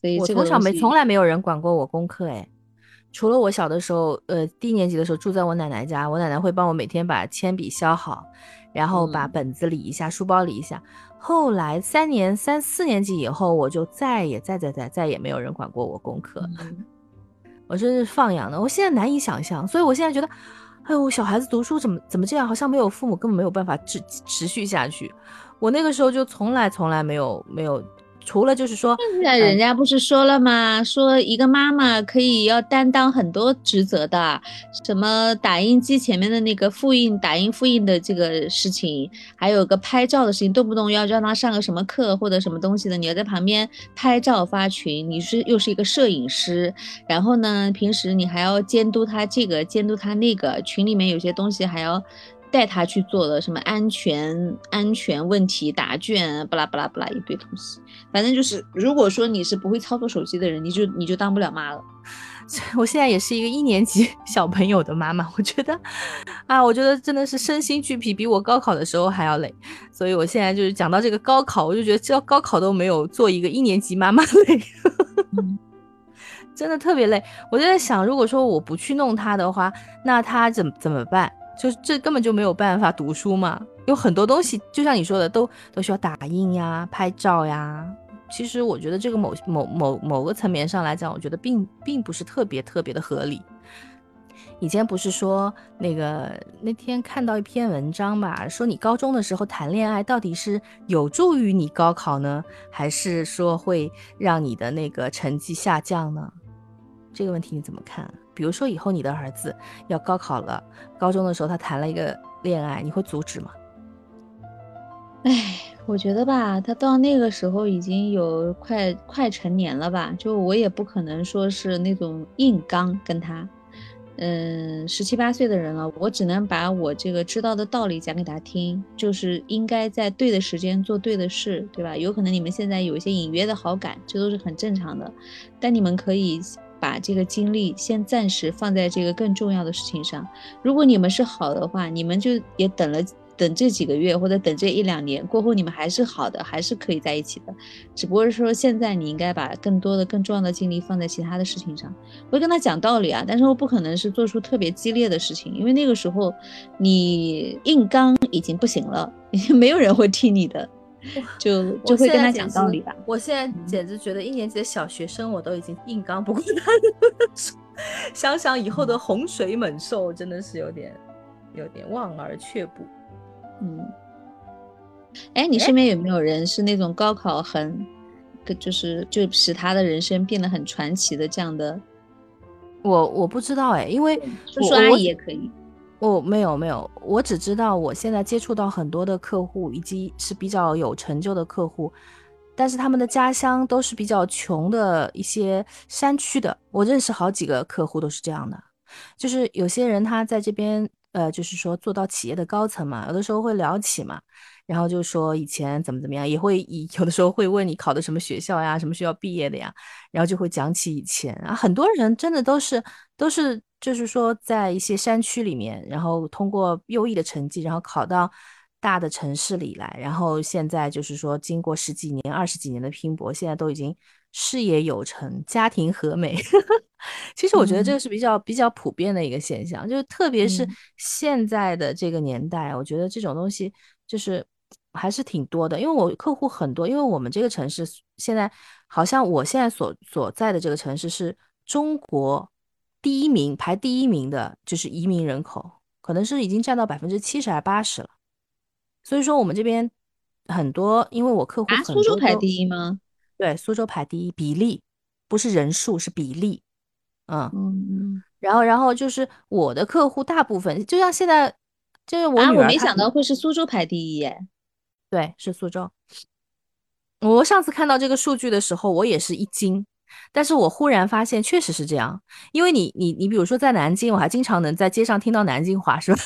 所以我从小没从来没有人管过我功课，哎，除了我小的时候，呃，低年级的时候住在我奶奶家，我奶奶会帮我每天把铅笔削好，然后把本子理一下，书包理一下。后来三年三四年级以后，我就再也再再再再也没有人管过我功课，我真是放养的。我现在难以想象，所以我现在觉得，哎呦，小孩子读书怎么怎么这样？好像没有父母根本没有办法持持续下去。我那个时候就从来从来没有没有。除了就是说，现在人家不是说了吗？说一个妈妈可以要担当很多职责的，什么打印机前面的那个复印、打印复印的这个事情，还有个拍照的事情，动不动要让他上个什么课或者什么东西的，你要在旁边拍照发群，你是又是一个摄影师，然后呢，平时你还要监督他这个，监督他那个，群里面有些东西还要。带他去做了什么安全安全问题答卷，巴拉巴拉巴拉一堆东西，反正就是，如果说你是不会操作手机的人，你就你就当不了妈了。我现在也是一个一年级 小朋友的妈妈，我觉得，啊，我觉得真的是身心俱疲，比我高考的时候还要累。所以我现在就是讲到这个高考，我就觉得，这高考都没有做一个一年级妈妈累，真的特别累。我就在想，如果说我不去弄他的话，那他怎怎么办？就这根本就没有办法读书嘛，有很多东西，就像你说的，都都需要打印呀、拍照呀。其实我觉得这个某某某某个层面上来讲，我觉得并并不是特别特别的合理。以前不是说那个那天看到一篇文章吧，说你高中的时候谈恋爱到底是有助于你高考呢，还是说会让你的那个成绩下降呢？这个问题你怎么看？比如说以后你的儿子要高考了，高中的时候他谈了一个恋爱，你会阻止吗？哎，我觉得吧，他到那个时候已经有快快成年了吧，就我也不可能说是那种硬刚跟他，嗯，十七八岁的人了，我只能把我这个知道的道理讲给他听，就是应该在对的时间做对的事，对吧？有可能你们现在有一些隐约的好感，这都是很正常的，但你们可以。把这个精力先暂时放在这个更重要的事情上。如果你们是好的话，你们就也等了等这几个月，或者等这一两年过后，你们还是好的，还是可以在一起的。只不过是说现在你应该把更多的、更重要的精力放在其他的事情上。我会跟他讲道理啊，但是我不可能是做出特别激烈的事情，因为那个时候你硬刚已经不行了，已 经没有人会听你的。就就会跟他讲道理吧。我现在简直觉得一年级的小学生我都已经硬刚不过他了。想想以后的洪水猛兽，真的是有点有点望而却步。嗯，哎，你身边有没有人是那种高考很，就是就使他的人生变得很传奇的这样的？我我不知道哎，因为叔叔阿姨也可以。哦，没有没有，我只知道我现在接触到很多的客户，以及是比较有成就的客户，但是他们的家乡都是比较穷的一些山区的。我认识好几个客户都是这样的，就是有些人他在这边，呃，就是说做到企业的高层嘛，有的时候会聊起嘛，然后就说以前怎么怎么样，也会以 有的时候会问你考的什么学校呀，什么学校毕业的呀，然后就会讲起以前啊，很多人真的都是都是。就是说，在一些山区里面，然后通过优异的成绩，然后考到大的城市里来，然后现在就是说，经过十几年、二十几年的拼搏，现在都已经事业有成，家庭和美。其实我觉得这个是比较比较普遍的一个现象，就是特别是现在的这个年代，我觉得这种东西就是还是挺多的。因为我客户很多，因为我们这个城市现在好像我现在所所在的这个城市是中国。第一名排第一名的就是移民人口，可能是已经占到百分之七十还八十了。所以说我们这边很多，因为我客户很多。苏州排第一吗？对，苏州排第一，比例不是人数，是比例。嗯嗯。然后，然后就是我的客户大部分，就像现在，就是我。我没想到会是苏州排第一耶。对，是苏州。我上次看到这个数据的时候，我也是一惊。但是我忽然发现，确实是这样。因为你，你，你，比如说在南京，我还经常能在街上听到南京话，是吧？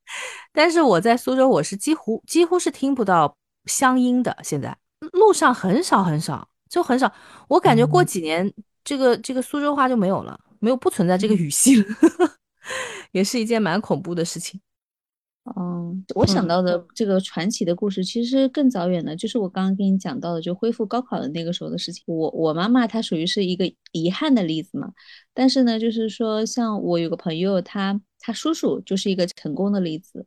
但是我在苏州，我是几乎几乎是听不到乡音的。现在路上很少很少，就很少。我感觉过几年，这个这个苏州话就没有了，没有不存在这个语 系了，也是一件蛮恐怖的事情。哦，我想到的这个传奇的故事，其实更早远的，就是我刚刚跟你讲到的，就恢复高考的那个时候的事情。我我妈妈她属于是一个遗憾的例子嘛，但是呢，就是说像我有个朋友，他他叔叔就是一个成功的例子，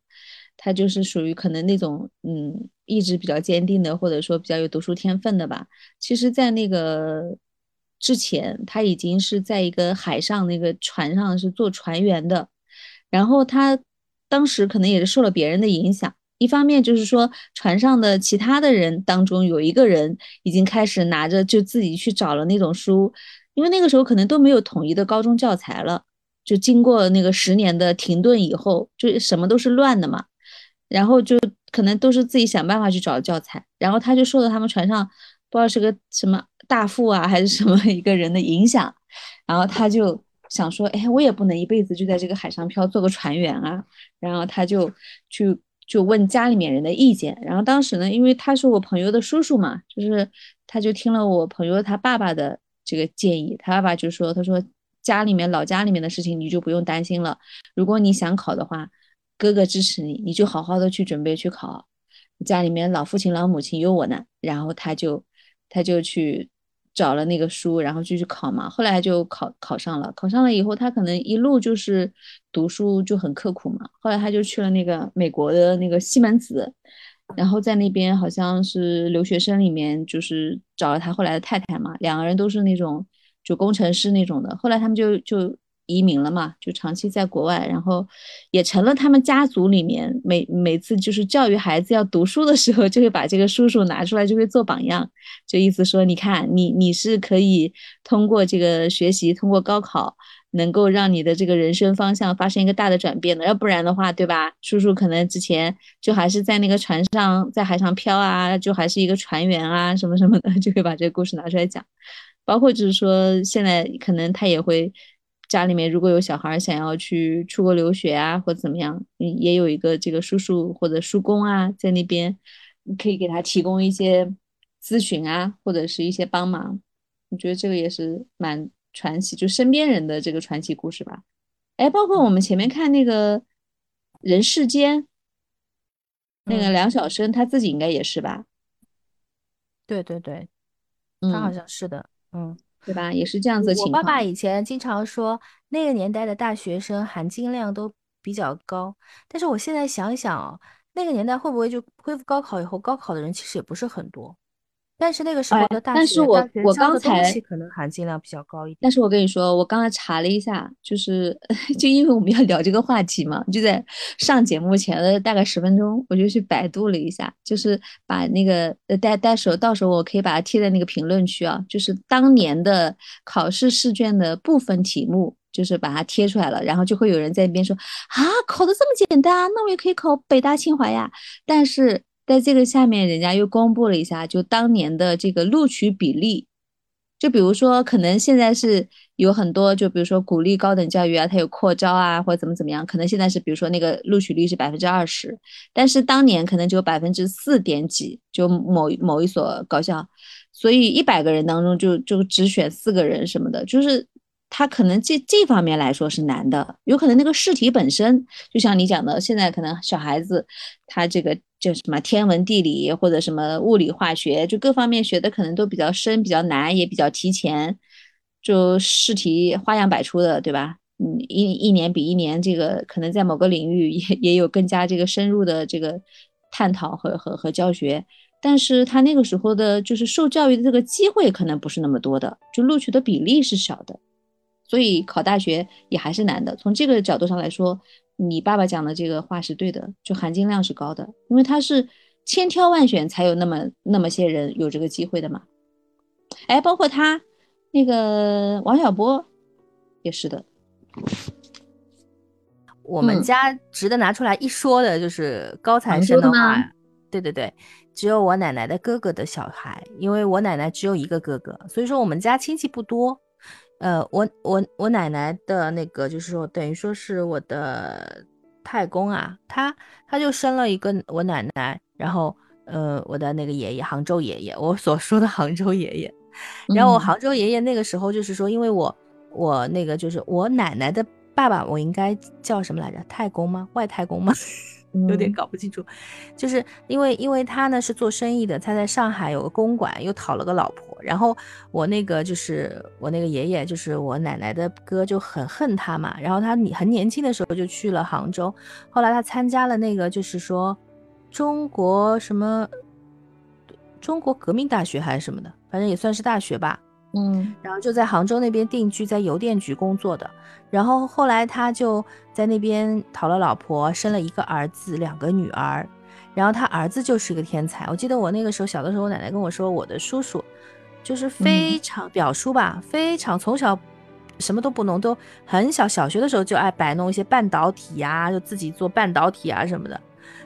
他就是属于可能那种嗯意志比较坚定的，或者说比较有读书天分的吧。其实，在那个之前，他已经是在一个海上那个船上是做船员的，然后他。当时可能也是受了别人的影响，一方面就是说船上的其他的人当中有一个人已经开始拿着就自己去找了那种书，因为那个时候可能都没有统一的高中教材了，就经过那个十年的停顿以后，就什么都是乱的嘛，然后就可能都是自己想办法去找教材，然后他就受到他们船上不知道是个什么大副啊还是什么一个人的影响，然后他就。想说，哎，我也不能一辈子就在这个海上漂，做个船员啊。然后他就去就问家里面人的意见。然后当时呢，因为他是我朋友的叔叔嘛，就是他就听了我朋友他爸爸的这个建议。他爸爸就说，他说家里面老家里面的事情你就不用担心了。如果你想考的话，哥哥支持你，你就好好的去准备去考。家里面老父亲老母亲有我呢。然后他就他就去。找了那个书，然后继续考嘛。后来就考考上了，考上了以后，他可能一路就是读书就很刻苦嘛。后来他就去了那个美国的那个西门子，然后在那边好像是留学生里面，就是找了他后来的太太嘛。两个人都是那种就工程师那种的。后来他们就就。移民了嘛，就长期在国外，然后也成了他们家族里面每每次就是教育孩子要读书的时候，就会把这个叔叔拿出来，就会做榜样，就意思说，你看你你是可以通过这个学习，通过高考，能够让你的这个人生方向发生一个大的转变的，要不然的话，对吧？叔叔可能之前就还是在那个船上，在海上漂啊，就还是一个船员啊，什么什么的，就会把这个故事拿出来讲，包括就是说现在可能他也会。家里面如果有小孩想要去出国留学啊，或者怎么样，也有一个这个叔叔或者叔公啊，在那边，你可以给他提供一些咨询啊，或者是一些帮忙。我觉得这个也是蛮传奇，就身边人的这个传奇故事吧。哎，包括我们前面看那个人世间，那个梁晓声他自己应该也是吧？对对对，他好像是的，嗯。对吧？也是这样子情况。我爸爸以前经常说，那个年代的大学生含金量都比较高。但是我现在想想哦，那个年代会不会就恢复高考以后，高考的人其实也不是很多。但是那个时候的大学，但是我我刚才可能含金量比较高一点。但是我跟你说，我刚才查了一下，就是 就因为我们要聊这个话题嘛，就在上节目前的大概十分钟，我就去百度了一下，就是把那个呃，待待时候到时候我可以把它贴在那个评论区啊，就是当年的考试试卷的部分题目，就是把它贴出来了，然后就会有人在那边说啊，考的这么简单，那我也可以考北大清华呀，但是。在这个下面，人家又公布了一下，就当年的这个录取比例，就比如说，可能现在是有很多，就比如说鼓励高等教育啊，它有扩招啊，或者怎么怎么样，可能现在是比如说那个录取率是百分之二十，但是当年可能只有百分之四点几，就某某一所高校，所以一百个人当中就就只选四个人什么的，就是。他可能这这方面来说是难的，有可能那个试题本身，就像你讲的，现在可能小孩子他这个叫什么天文地理或者什么物理化学，就各方面学的可能都比较深、比较难，也比较提前，就试题花样百出的，对吧？嗯，一一年比一年这个可能在某个领域也也有更加这个深入的这个探讨和和和教学，但是他那个时候的就是受教育的这个机会可能不是那么多的，就录取的比例是小的。所以考大学也还是难的。从这个角度上来说，你爸爸讲的这个话是对的，就含金量是高的，因为他是千挑万选才有那么那么些人有这个机会的嘛。哎，包括他那个王小波也是的。我们家值得拿出来一说的就是高材生的话，对对对，只有我奶奶的哥哥的小孩，因为我奶奶只有一个哥哥，所以说我们家亲戚不多。呃，我我我奶奶的那个，就是说，等于说是我的太公啊，他他就生了一个我奶奶，然后呃，我的那个爷爷，杭州爷爷，我所说的杭州爷爷，然后我杭州爷爷那个时候就是说，因为我我那个就是我奶奶的爸爸，我应该叫什么来着？太公吗？外太公吗？有点搞不清楚。就是因为因为他呢是做生意的，他在上海有个公馆，又讨了个老婆。然后我那个就是我那个爷爷，就是我奶奶的哥，就很恨他嘛。然后他很年轻的时候就去了杭州，后来他参加了那个就是说中国什么中国革命大学还是什么的，反正也算是大学吧。嗯，然后就在杭州那边定居，在邮电局工作的。然后后来他就在那边讨了老婆，生了一个儿子，两个女儿。然后他儿子就是个天才。我记得我那个时候小的时候，我奶奶跟我说，我的叔叔就是非常表叔吧，非常从小什么都不弄，都很小，小学的时候就爱摆弄一些半导体呀，就自己做半导体啊什么的，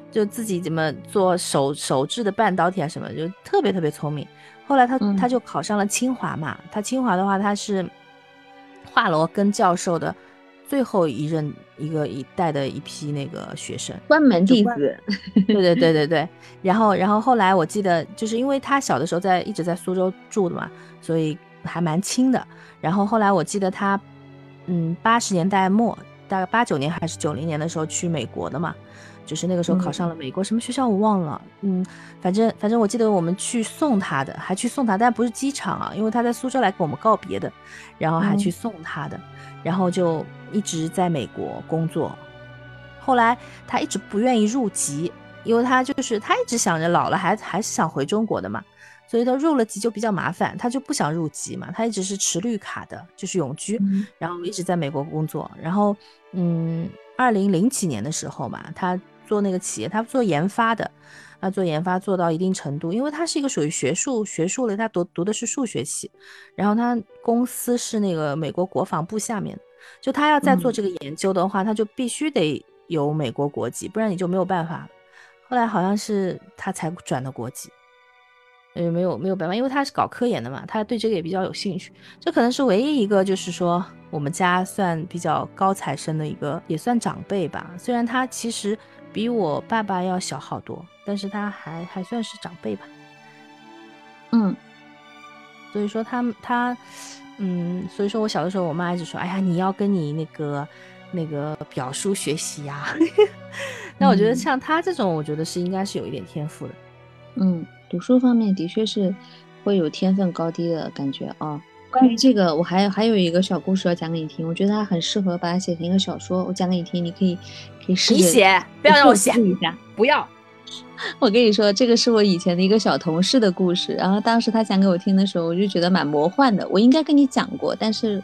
就自己怎么做手手制的半导体啊什么，就特别特别聪明。后来他他就考上了清华嘛，他清华的话他是华罗庚教授的最后一任一个一代的一批那个学生，关门弟子。对对对对对。然后然后后来我记得就是因为他小的时候在一直在苏州住的嘛，所以还蛮亲的。然后后来我记得他嗯八十年代末大概八九年还是九零年的时候去美国的嘛。就是那个时候考上了美国什么学校我忘了，嗯，反正反正我记得我们去送他的，还去送他，但不是机场啊，因为他在苏州来跟我们告别的，然后还去送他的，然后就一直在美国工作。后来他一直不愿意入籍，因为他就是他一直想着老了还还是想回中国的嘛，所以他入了籍就比较麻烦，他就不想入籍嘛，他一直是持绿卡的，就是永居，然后一直在美国工作，然后嗯，二零零几年的时候嘛，他。做那个企业，他做研发的，他，做研发做到一定程度，因为他是一个属于学术学术类，他读读的是数学系，然后他公司是那个美国国防部下面，就他要再做这个研究的话，他就必须得有美国国籍，不然你就没有办法。后来好像是他才转的国籍，呃，没有没有办法，因为他是搞科研的嘛，他对这个也比较有兴趣，这可能是唯一一个就是说我们家算比较高材生的一个，也算长辈吧，虽然他其实。比我爸爸要小好多，但是他还还算是长辈吧。嗯，所以说他他，嗯，所以说我小的时候，我妈一直说：“哎呀，你要跟你那个那个表叔学习呀。”那我觉得像他这种，我觉得是应该是有一点天赋的。嗯，读书方面的确是会有天分高低的感觉啊。关于这个，我还还有一个小故事要讲给你听，我觉得它很适合把它写成一个小说。我讲给你听，你可以可以试。你写，不要让我写一下，不要。我跟你说，这个是我以前的一个小同事的故事，然后当时他讲给我听的时候，我就觉得蛮魔幻的。我应该跟你讲过，但是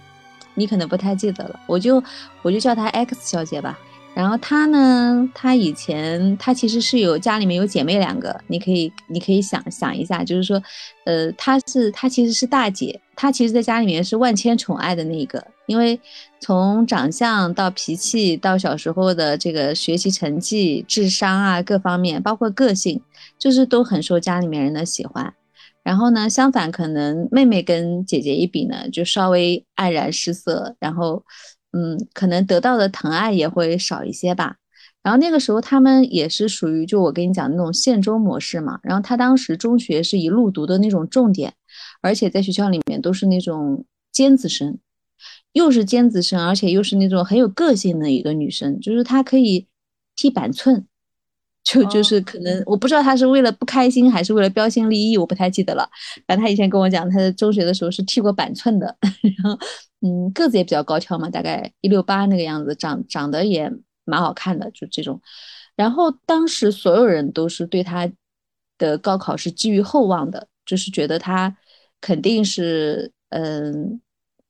你可能不太记得了，我就我就叫她 X 小姐吧。然后她呢，她以前她其实是有家里面有姐妹两个，你可以你可以想想一下，就是说，呃，她是她其实是大姐，她其实在家里面是万千宠爱的那个，因为从长相到脾气到小时候的这个学习成绩、智商啊各方面，包括个性，就是都很受家里面人的喜欢。然后呢，相反可能妹妹跟姐姐一比呢，就稍微黯然失色，然后。嗯，可能得到的疼爱也会少一些吧。然后那个时候他们也是属于就我跟你讲那种县中模式嘛。然后他当时中学是一路读的那种重点，而且在学校里面都是那种尖子生，又是尖子生，而且又是那种很有个性的一个女生，就是她可以踢板寸。就就是可能我不知道他是为了不开心还是为了标新立异，我不太记得了。反正他以前跟我讲，他在中学的时候是剃过板寸的，然后嗯个子也比较高挑嘛，大概一六八那个样子，长长得也蛮好看的，就这种。然后当时所有人都是对他的高考是寄予厚望的，就是觉得他肯定是嗯。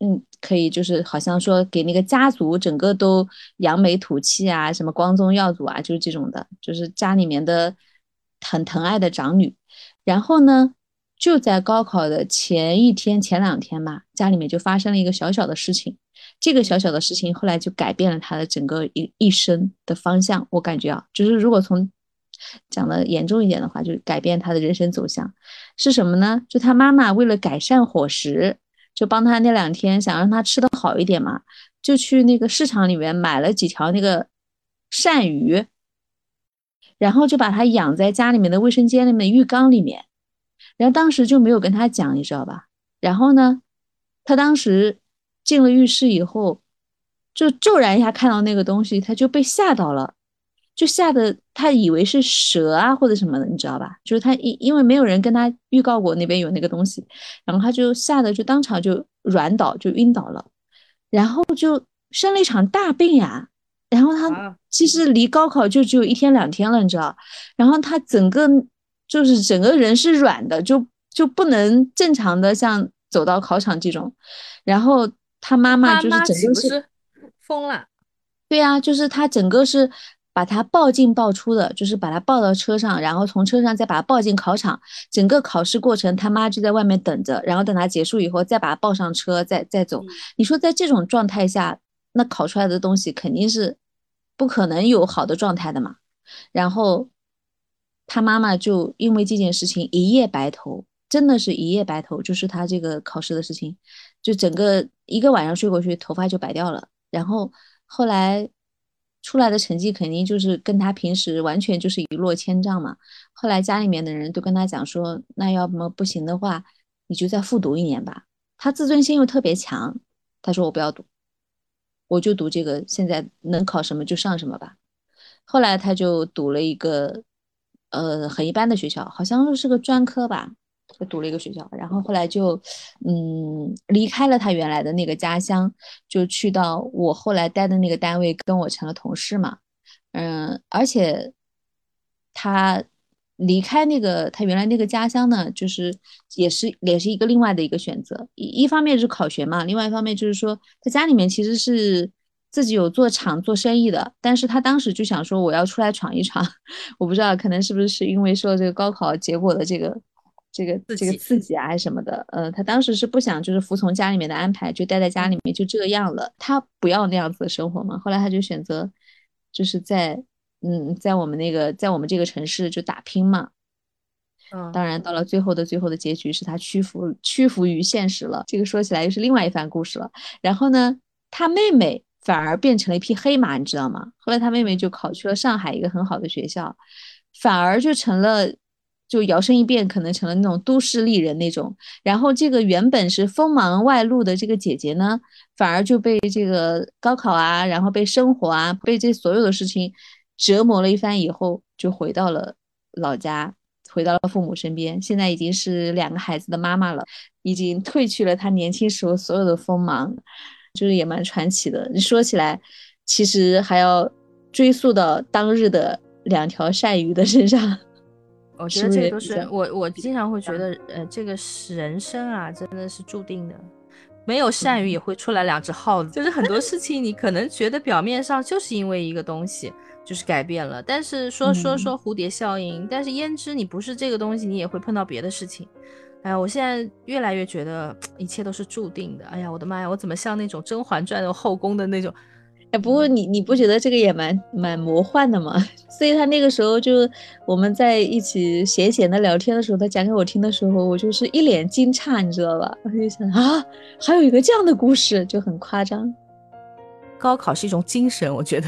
嗯，可以，就是好像说给那个家族整个都扬眉吐气啊，什么光宗耀祖啊，就是这种的，就是家里面的很疼爱的长女。然后呢，就在高考的前一天、前两天吧，家里面就发生了一个小小的事情。这个小小的事情后来就改变了她的整个一一生的方向。我感觉啊，就是如果从讲的严重一点的话，就改变她的人生走向是什么呢？就她妈妈为了改善伙食。就帮他那两天想让他吃的好一点嘛，就去那个市场里面买了几条那个鳝鱼，然后就把它养在家里面的卫生间里面浴缸里面，然后当时就没有跟他讲，你知道吧？然后呢，他当时进了浴室以后，就骤然一下看到那个东西，他就被吓到了，就吓得他以为是蛇啊或者什么的，你知道吧？就是他因因为没有人跟他预告过那边有那个东西，然后他就吓得就当场就软倒就晕倒了，然后就生了一场大病呀。然后他其实离高考就只有一天两天了，你知道？然后他整个就是整个人是软的，就就不能正常的像走到考场这种。然后他妈妈就是整个是疯了，对呀，就是他整个是把他抱进抱出的，就是把他抱到车上，然后从车上再把他抱进考场。整个考试过程，他妈就在外面等着，然后等他结束以后再把他抱上车，再再走。你说在这种状态下？那考出来的东西肯定是不可能有好的状态的嘛。然后他妈妈就因为这件事情一夜白头，真的是一夜白头，就是他这个考试的事情，就整个一个晚上睡过去，头发就白掉了。然后后来出来的成绩肯定就是跟他平时完全就是一落千丈嘛。后来家里面的人都跟他讲说，那要么不行的话，你就再复读一年吧。他自尊心又特别强，他说我不要读。我就读这个，现在能考什么就上什么吧。后来他就读了一个，呃，很一般的学校，好像是个专科吧，就读了一个学校。然后后来就，嗯，离开了他原来的那个家乡，就去到我后来待的那个单位，跟我成了同事嘛。嗯，而且他。离开那个他原来那个家乡呢，就是也是也是一个另外的一个选择。一一方面是考学嘛，另外一方面就是说他家里面其实是自己有做厂做生意的，但是他当时就想说我要出来闯一闯。我不知道可能是不是是因为说这个高考结果的这个这个这个刺激啊还是什么的。呃，他当时是不想就是服从家里面的安排，就待在家里面就这样了。他不要那样子的生活嘛。后来他就选择就是在。嗯，在我们那个，在我们这个城市就打拼嘛。嗯，当然到了最后的最后的结局是他屈服屈服于现实了。这个说起来又是另外一番故事了。然后呢，他妹妹反而变成了一匹黑马，你知道吗？后来他妹妹就考去了上海一个很好的学校，反而就成了就摇身一变，可能成了那种都市丽人那种。然后这个原本是锋芒外露的这个姐姐呢，反而就被这个高考啊，然后被生活啊，被这所有的事情。折磨了一番以后，就回到了老家，回到了父母身边。现在已经是两个孩子的妈妈了，已经褪去了她年轻时候所有的锋芒，就是也蛮传奇的。你说起来，其实还要追溯到当日的两条鳝鱼的身上。我觉得这个都是我，我经常会觉得，呃，这个是人生啊，真的是注定的。没有鳝鱼也会出来两只耗子，就是很多事情你可能觉得表面上就是因为一个东西。就是改变了，但是说说说蝴蝶效应，但是焉知你不是这个东西，你也会碰到别的事情。哎呀，我现在越来越觉得 一切都是注定的。哎呀，我的妈呀，我怎么像那种《甄嬛传》那种后宫的那种？哎，不过你你不觉得这个也蛮蛮魔幻的吗？所以他那个时候就我们在一起闲闲的聊天的时候，他讲给我听的时候，我就是一脸惊诧，你知道吧？我就想啊，还有一个这样的故事，就很夸张。高考是一种精神，我觉得。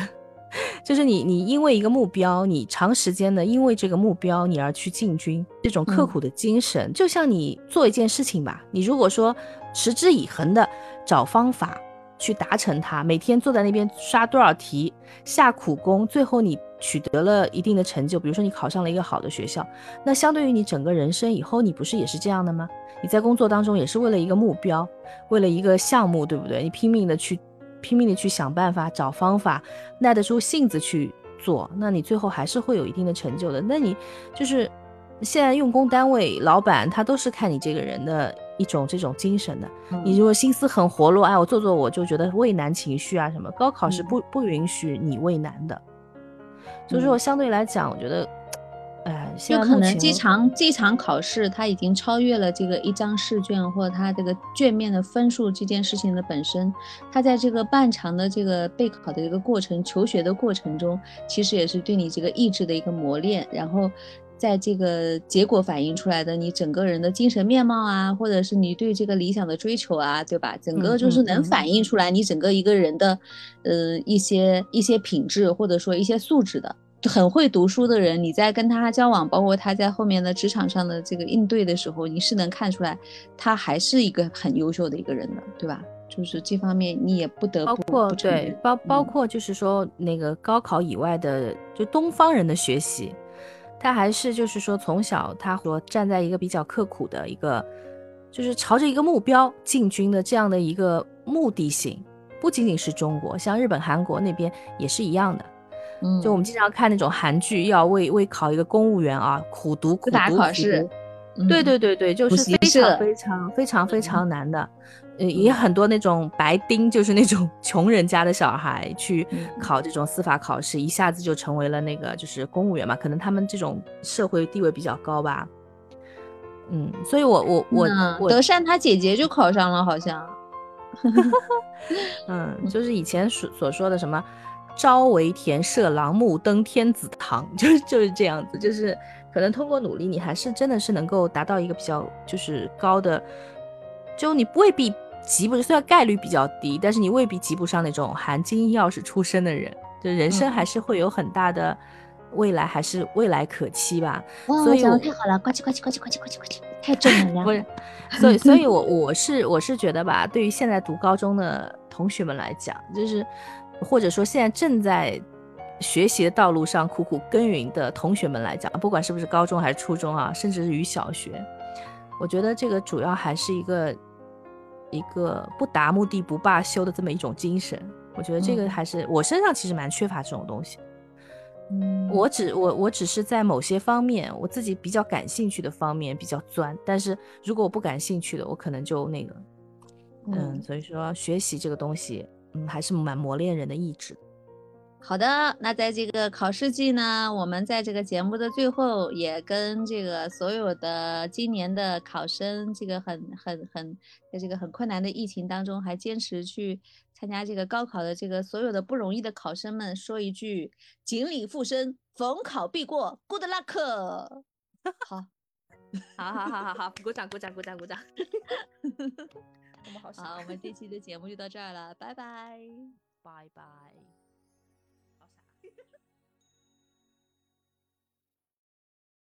就是你，你因为一个目标，你长时间的因为这个目标你而去进军，这种刻苦的精神，就像你做一件事情吧，你如果说持之以恒的找方法去达成它，每天坐在那边刷多少题，下苦功，最后你取得了一定的成就，比如说你考上了一个好的学校，那相对于你整个人生以后，你不是也是这样的吗？你在工作当中也是为了一个目标，为了一个项目，对不对？你拼命的去。拼命的去想办法、找方法，耐得住性子去做，那你最后还是会有一定的成就的。那你就是现在用工单位老板，他都是看你这个人的一种这种精神的。你如果心思很活络，哎，我做做我就觉得畏难情绪啊什么，高考是不不允许你畏难的。所以说，相对来讲，我觉得。哎，就可能这场这场考试，它已经超越了这个一张试卷或者它这个卷面的分数这件事情的本身。它在这个漫长的这个备考的一个过程、求学的过程中，其实也是对你这个意志的一个磨练。然后，在这个结果反映出来的你整个人的精神面貌啊，或者是你对这个理想的追求啊，对吧？整个就是能反映出来你整个一个人的，呃，一些一些品质或者说一些素质的。很会读书的人，你在跟他交往，包括他在后面的职场上的这个应对的时候，你是能看出来，他还是一个很优秀的一个人的，对吧？就是这方面你也不得不包括对包包括就是说那个高考以外的，就东方人的学习，他还是就是说从小他说站在一个比较刻苦的一个，就是朝着一个目标进军的这样的一个目的性，不仅仅是中国，像日本、韩国那边也是一样的。嗯，就我们经常看那种韩剧，要为为考一个公务员啊，苦读苦读考试。对对对对，就是非常非常非常非常难的。呃，也很多那种白丁，就是那种 穷人家的小孩去考这种司法考试，一下子就成为了那个就是公务员嘛。可能他们这种社会地位比较高吧。嗯，所以我我我德善他姐姐就考上了，好像。嗯，就是以前所所说的什么。朝为田舍郎木登天子堂，就是就是这样子，就是可能通过努力，你还是真的是能够达到一个比较就是高的，就你未必及不，虽然概率比较低，但是你未必及不上那种含金钥匙出身的人，就人生还是会有很大的未来，还是未来可期吧。所以太好了，呱唧呱唧呱唧呱唧呱唧呱唧，太正能量。不是，所以所以 我我是我是觉得吧，对于现在读高中的同学们来讲，就是。或者说，现在正在学习的道路上苦苦耕耘的同学们来讲，不管是不是高中还是初中啊，甚至是于小学，我觉得这个主要还是一个一个不达目的不罢休的这么一种精神。我觉得这个还是我身上其实蛮缺乏这种东西。嗯，我只我我只是在某些方面我自己比较感兴趣的方面比较钻，但是如果我不感兴趣的，我可能就那个，嗯，所以说学习这个东西。嗯，还是蛮磨练人的意志。好的，那在这个考试季呢，我们在这个节目的最后，也跟这个所有的今年的考生，这个很很很，在这个很困难的疫情当中，还坚持去参加这个高考的这个所有的不容易的考生们，说一句：锦鲤附身，逢考必过，Good luck！好，好好好好好，鼓掌鼓掌鼓掌鼓掌。我们好，好，我们这期的节目就到这儿了，拜拜，拜拜。